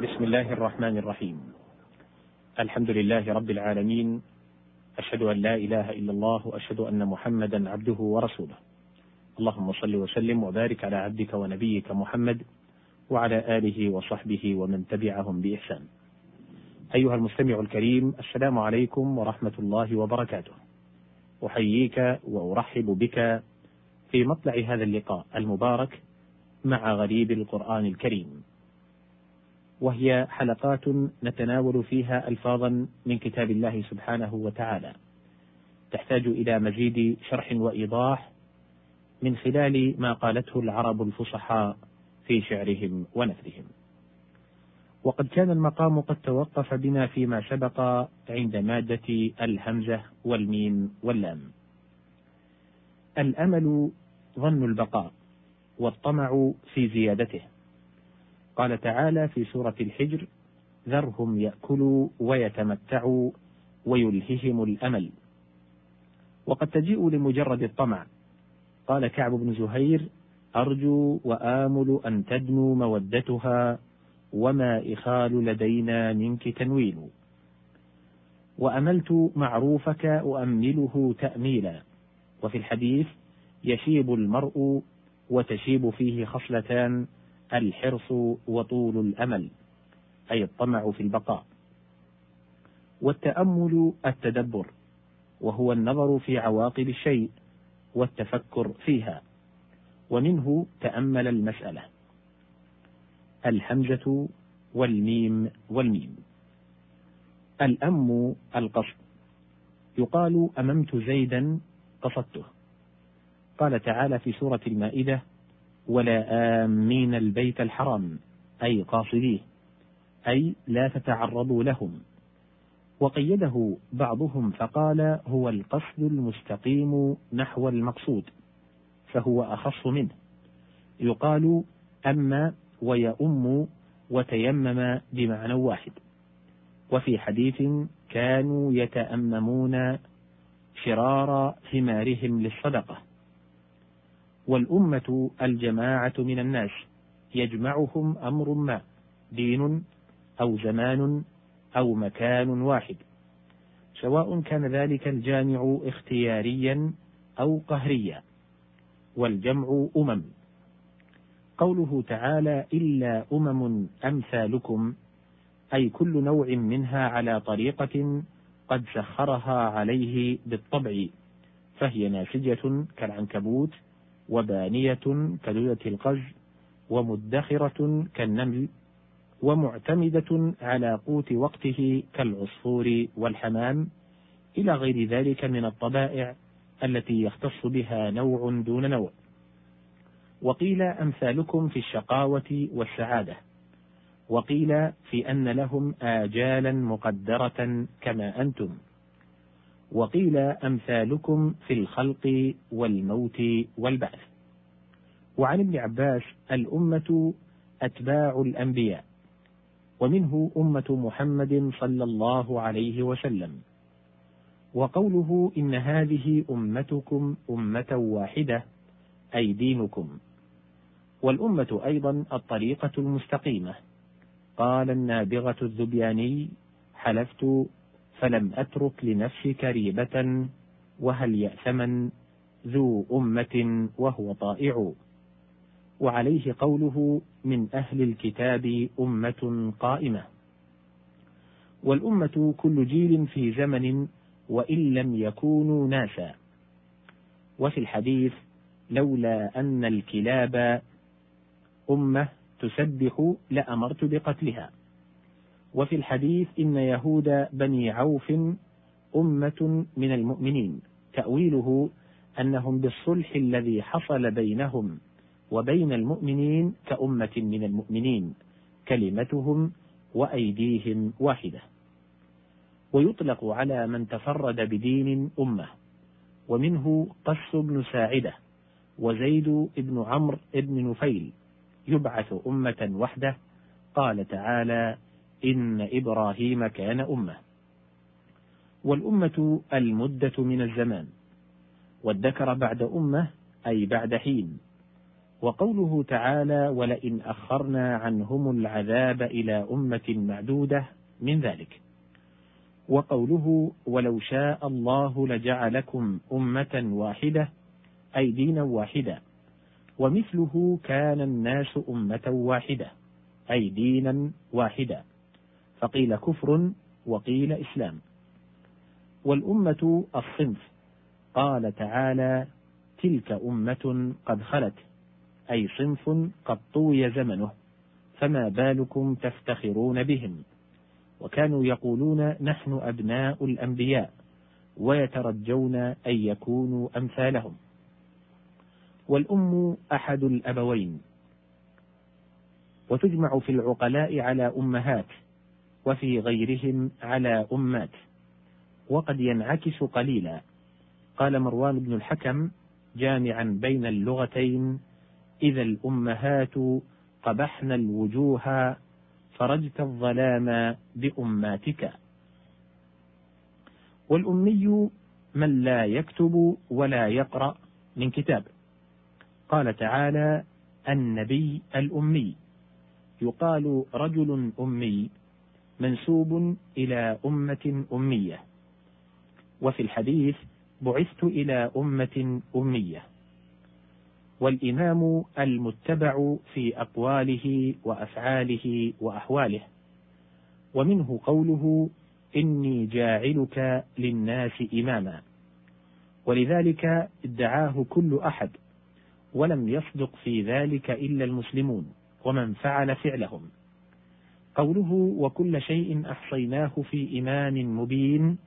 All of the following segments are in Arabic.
بسم الله الرحمن الرحيم. الحمد لله رب العالمين. أشهد أن لا إله إلا الله وأشهد أن محمدا عبده ورسوله. اللهم صل وسلم وبارك على عبدك ونبيك محمد وعلى آله وصحبه ومن تبعهم بإحسان. أيها المستمع الكريم السلام عليكم ورحمة الله وبركاته. أحييك وأرحب بك في مطلع هذا اللقاء المبارك مع غريب القرآن الكريم. وهي حلقات نتناول فيها ألفاظا من كتاب الله سبحانه وتعالى. تحتاج إلى مزيد شرح وإيضاح من خلال ما قالته العرب الفصحاء في شعرهم ونثرهم. وقد كان المقام قد توقف بنا فيما سبق عند مادة الهمزة والميم واللام. الأمل ظن البقاء والطمع في زيادته. قال تعالى في سورة الحجر ذرهم يأكلوا ويتمتعوا ويلههم الأمل. وقد تجيء لمجرد الطمع. قال كعب بن زهير أرجو وآمل أن تدنو مودتها وما إخال لدينا منك تنويل وأملت معروفك أؤمله تأميلا. وفي الحديث يشيب المرء وتشيب فيه خصلتان الحرص وطول الأمل أي الطمع في البقاء. والتأمل التدبر وهو النظر في عواقب الشيء والتفكر فيها. ومنه تأمل المسألة. الهمزة والميم والميم. الأم القصد. يقال أممت زيدا قصدته. قال تعالى في سورة المائدة ولا آمين البيت الحرام أي قاصديه أي لا تتعرضوا لهم. وقيده بعضهم فقال هو القصد المستقيم نحو المقصود فهو أخص منه. يقال أما ويؤم وتيمم بمعنى واحد. وفي حديث كانوا يتأممون شرار ثمارهم للصدقة. والأمة الجماعة من الناس يجمعهم أمر ما دين أو زمان أو مكان واحد. سواء كان ذلك الجامع اختياريا أو قهريا والجمع أمم. قوله تعالى إلا أمم أمثالكم أي كل نوع منها على طريقة قد سخرها عليه بالطبع فهي ناسجة كالعنكبوت وبانية كلولة القز ومدخرة كالنمل ومعتمدة على قوت وقته كالعصفور والحمام. إلى غير ذلك من الطبائع التي يختص بها نوع دون نوع. وقيل أمثالكم في الشقاوة والسعادة. وقيل في أن لهم آجالا مقدرة كما أنتم. وقيل أمثالكم في الخلق والموت والبعث. وعن ابن عباس الأمة أتباع الأنبياء ومنه أمة محمد صلى الله عليه وسلم. وقوله إن هذه أمتكم أمة واحدة أي دينكم. والأمة أيضا الطريقة المستقيمة. قال النابغة الذبياني حلفت فلم أترك لنفسك ريبة وهل يأثمن ذو أمة وهو طائع؟ وعليه قوله من أهل الكتاب أمة قائمة. والأمة كل جيل في زمن وإن لم يكونوا ناسا. وفي الحديث لولا أن الكلاب أمة تسبح لأمرت بقتلها. وفي الحديث إن يهود بني عوف أمة من المؤمنين تأويله أنهم بالصلح الذي حصل بينهم وبين المؤمنين كأمة من المؤمنين كلمتهم وأيديهم واحدة. ويطلق على من تفرد بدين أمة ومنه قس بن ساعدة وزيد بن عمرو بن نفيل يبعث أمة وحده قال تعالى إن إبراهيم كان أمة. والأمة المدة من الزمان والذكر بعد أمة أي بعد حين. وقوله تعالى ولئن أخرنا عنهم العذاب إلى أمة معدودة من ذلك وقوله ولو شاء الله لجعلكم أمة واحدة أي دينا واحدا ومثله كان الناس أمة واحدة أي دينا واحدا فقيل كفر وقيل إسلام. والأمة الصنف قال تعالى تلك أمة قد خلت أي صنف قد طوي زمنه فما بالكم تفتخرون بهم؟ وكانوا يقولون نحن أبناء الأنبياء ويترجون أن يكونوا أمثالهم. والأم أحد الأبوين. وتجمع في العقلاء على أمهات وفي غيرهم على أمات. وقد ينعكس قليلا. قال مروان بن الحكم جامعا بين اللغتين إذا الأمهات قبحن الوجوه فرجت الظلام بأماتك. والأمي من لا يكتب ولا يقرأ من كتاب. قال تعالى النبي الأمي. يقال رجل أمي. منسوب إلى أمة أمية. وفي الحديث بعثت إلى أمة أمية. والإمام المتبع في أقواله وأفعاله وأحواله. ومنه قوله إني جاعلك للناس إماما. ولذلك ادعاه كل أحد ولم يصدق في ذلك إلا المسلمون ومن فعل فعلهم. قوله وكل شيء أحصيناه في إمام مبين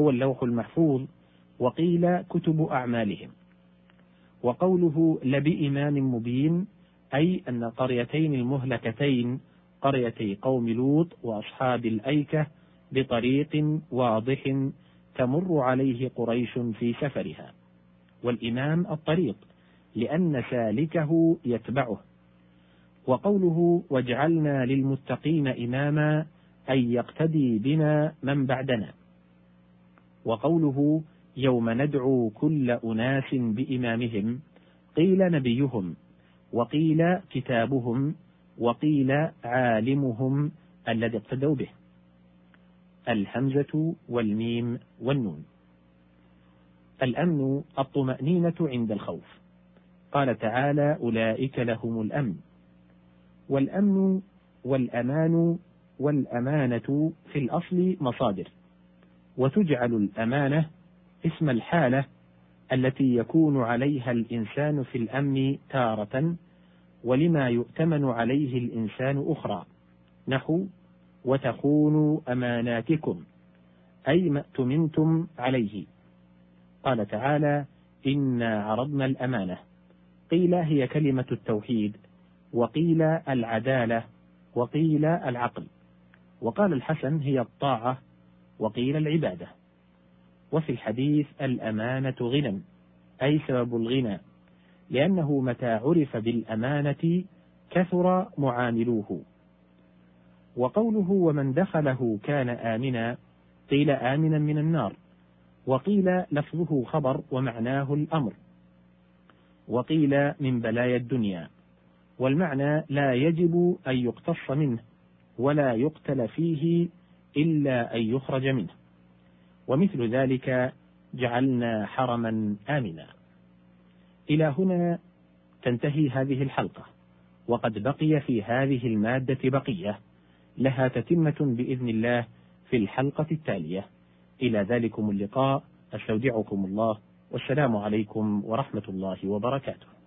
هو اللوح المحفوظ وقيل كتب أعمالهم. وقوله لبإمام مبين أي أن قريتين المهلكتين قريتي قوم لوط وأصحاب الأيكة بطريق واضح تمر عليه قريش في سفرها. والإمام الطريق لأن سالكه يتبعه. وقوله واجعلنا للمتقين إماما أي يقتدي بنا من بعدنا. وقوله يوم ندعو كل أناس بإمامهم قيل نبيهم وقيل كتابهم وقيل عالمهم الذي اقتدوا به. الهمزة والميم والنون. الأمن الطمأنينة عند الخوف. قال تعالى أولئك لهم الأمن. والأمن والأمان والأمانة في الأصل مصادر. وتجعل الأمانة اسم الحالة التي يكون عليها الإنسان في الأمن تارة ولما يؤتمن عليه الإنسان أخرى. نحو وتخونوا أماناتكم أي ما اؤتمنتم عليه. قال تعالى إنا عرضنا الأمانة. قيل هي كلمة التوحيد. وقيل العدالة وقيل العقل. وقال الحسن هي الطاعة وقيل العبادة. وفي الحديث الأمانة غنى أي سبب الغنى لأنه متى عرف بالأمانة كثر معاملوه. وقوله ومن دخله كان آمنا قيل آمنا من النار. وقيل لفظه خبر ومعناه الأمر. وقيل من بلايا الدنيا. والمعنى لا يجب أن يقتص منه ولا يقتل فيه إلا أن يخرج منه. ومثل ذلك جعلنا حرما آمنا. إلى هنا تنتهي هذه الحلقة. وقد بقي في هذه المادة بقية. لها تتمة بإذن الله في الحلقة التالية. إلى ذلكم اللقاء. أستودعكم الله. والسلام عليكم ورحمة الله وبركاته.